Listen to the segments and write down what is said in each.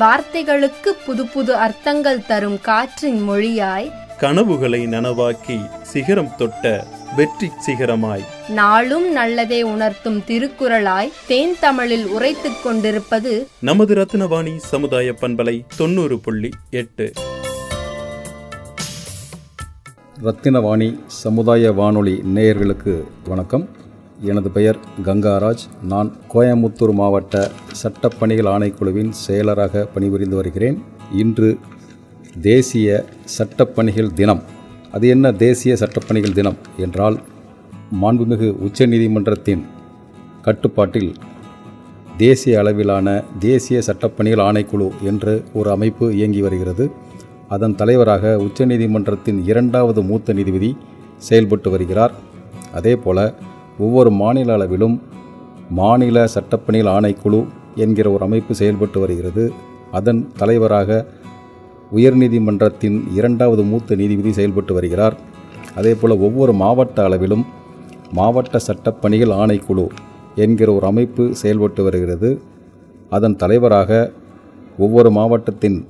வார்த்தைகளுக்கு புது புது அர்த்தங்கள் தரும் காற்றின் மொழியாய் கனவுகளை நனவாக்கி சிகரம் தொட்ட வெற்றி சிகரமாய். நாளும் நல்லதே உணர்த்தும் திருக்குறளாய் தேன் தமிழில் உரைத்துக் கொண்டிருப்பது நமது ரத்னவாணி சமுதாய பண்பலை தொண்ணூறு புள்ளி எட்டு. ரத்தினவாணி சமுதாய வானொலி நேயர்களுக்கு வணக்கம். எனது பெயர் கங்காராஜ். நான் கோயமுத்தூர் மாவட்ட சட்டப்பணிகள் ஆணைக்குழுவின் செயலராக பணிபுரிந்து வருகிறேன். இன்று தேசிய சட்டப்பணிகள் தினம். அது என்ன தேசிய சட்டப்பணிகள் தினம் என்றால் மாண்புமிகு உச்சநீதிமன்றத்தின் கட்டுப்பாட்டில் தேசிய அளவிலான தேசிய சட்டப்பணிகள் ஆணைக்குழு என்று ஒரு அமைப்பு இயங்கி வருகிறது. அதன் தலைவராக உச்சநீதிமன்றத்தின் இரண்டாவது மூத்த நீதிபதி செயல்பட்டு வருகிறார். அதேபோல ஒவ்வொரு மாநில அளவிலும் மாநில சட்டப்பணிகள் ஆணைக்குழு என்கிற ஒரு அமைப்பு செயல்பட்டு வருகிறது. அதன் தலைவராக உயர்நீதிமன்றத்தின் இரண்டாவது மூத்த நீதிபதி செயல்பட்டு வருகிறார். அதேபோல் ஒவ்வொரு மாவட்ட அளவிலும் மாவட்ட சட்டப்பணிகள் ஆணைக்குழு என்கிற ஒரு அமைப்பு செயல்பட்டு வருகிறது. அதன் தலைவராக ஒவ்வொரு மாவட்டத்தின்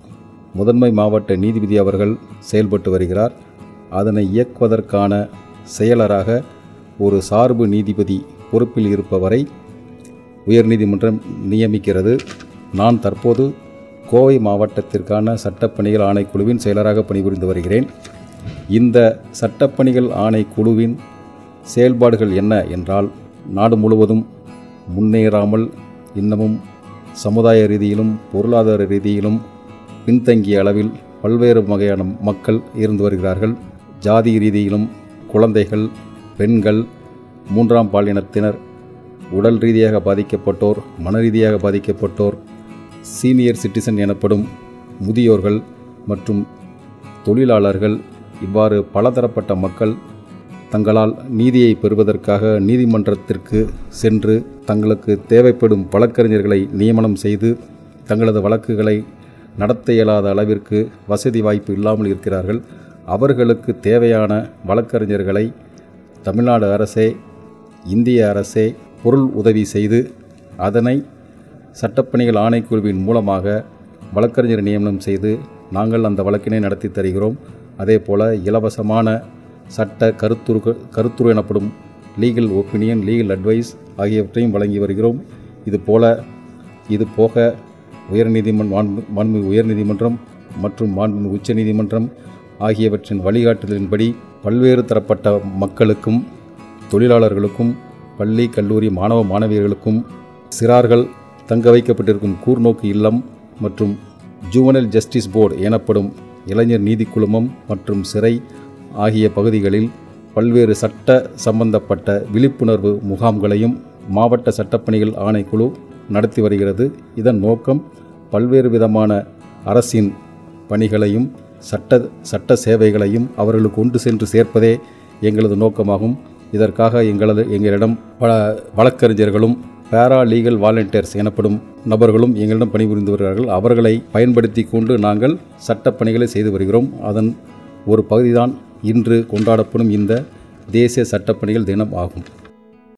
முதன்மை மாவட்ட நீதிபதி அவர்கள் செயல்பட்டு வருகிறார். அதனை இயக்குவதற்கான செயலராக ஒரு சார்பு நீதிபதி பொறுப்பில் இருப்பவரை உயர்நீதிமன்றம் நியமிக்கிறது. நான் தற்போது கோவை மாவட்டத்திற்கான சட்டப்பணிகள் ஆணைக்குழுவின் செயலராக பணிபுரிந்து வருகிறேன். இந்த சட்டப்பணிகள் ஆணைக்குழுவின் செயல்பாடுகள் என்ன என்றால் நாடு முழுவதும் முன்னேறாமல் இன்னமும் சமுதாய ரீதியிலும் பொருளாதார ரீதியிலும் பின்தங்கிய அளவில் பல்வேறு வகையான மக்கள் இருந்து வருகிறார்கள். ஜாதி ரீதியிலும் குழந்தைகள் பெண்கள் மூன்றாம் பாலினத்தினர் உடல் ரீதியாக பாதிக்கப்பட்டோர் மன ரீதியாக பாதிக்கப்பட்டோர் சீனியர் சிட்டிசன் எனப்படும் முதியோர்கள் மற்றும் தொழிலாளர்கள் இவ்வாறு பலதரப்பட்ட மக்கள் தங்களால் நீதியை பெறுவதற்காக நீதிமன்றத்திற்கு சென்று தங்களுக்கு தேவைப்படும் வழக்கறிஞர்களை நியமனம் செய்து தங்களது வழக்குகளை நடத்த இயலாத அளவிற்கு வசதி வாய்ப்பு இல்லாமல் இருக்கிறார்கள். அவர்களுக்கு தேவையான வழக்கறிஞர்களை தமிழ்நாடு அரசே இந்திய அரசே பொருள் உதவி செய்து அதனை சட்டப்பணிகள் ஆணைக்குழுவின் மூலமாக வழக்கறிஞர் நியமனம் செய்து நாங்கள் அந்த வழக்கினை நடத்தி தருகிறோம். அதே போல் இலவசமான சட்ட கருத்துரு கருத்துரு எனப்படும் லீகல் ஒப்பீனியன் லீகல் அட்வைஸ் ஆகியவற்றையும் வழங்கி வருகிறோம். இது போல இது போக உயர்நீதிமன் மாண்பு மாண்பு உயர்நீதிமன்றம் மற்றும் மாண்பு உச்சநீதிமன்றம் ஆகியவற்றின் வழிகாட்டுதலின்படி பல்வேறு தரப்பட்ட மக்களுக்கும் தொழிலாளர்களுக்கும் பள்ளி கல்லூரி மாணவ மாணவியர்களுக்கும் சிறார்கள் தங்க வைக்கப்பட்டிருக்கும் கூர்நோக்கு இல்லம் மற்றும் ஜூவனல் ஜஸ்டிஸ் போர்டு எனப்படும் இளைஞர் நீதி குழுமம் மற்றும் சிறை ஆகிய பகுதிகளில் பல்வேறு சட்ட சம்பந்தப்பட்ட விழிப்புணர்வு முகாம்களையும் மாவட்ட சட்டப்பணிகள் ஆணைக்குழு நடத்தி வருகிறது. இதன் நோக்கம் பல்வேறு விதமான அரசின் பணிகளையும் சட்ட சட்ட சேவைகளையும் அவர்களுக்கு கொண்டு சென்று சேர்ப்பதே எங்களது நோக்கமாகும். இதற்காக எங்களது எங்களிடம் பல வழக்கறிஞர்களும் பேரா லீகல் வாலண்டியர்ஸ் எனப்படும் நபர்களும் எங்களிடம் பணிபுரிந்து வருகிறார்கள். அவர்களை பயன்படுத்தி கொண்டு நாங்கள் சட்ட பணிகளை செய்து வருகிறோம். அதன் ஒரு பகுதிதான் இன்று கொண்டாடப்படும் இந்த தேசிய சட்டப்பணிகள் தினம் ஆகும்.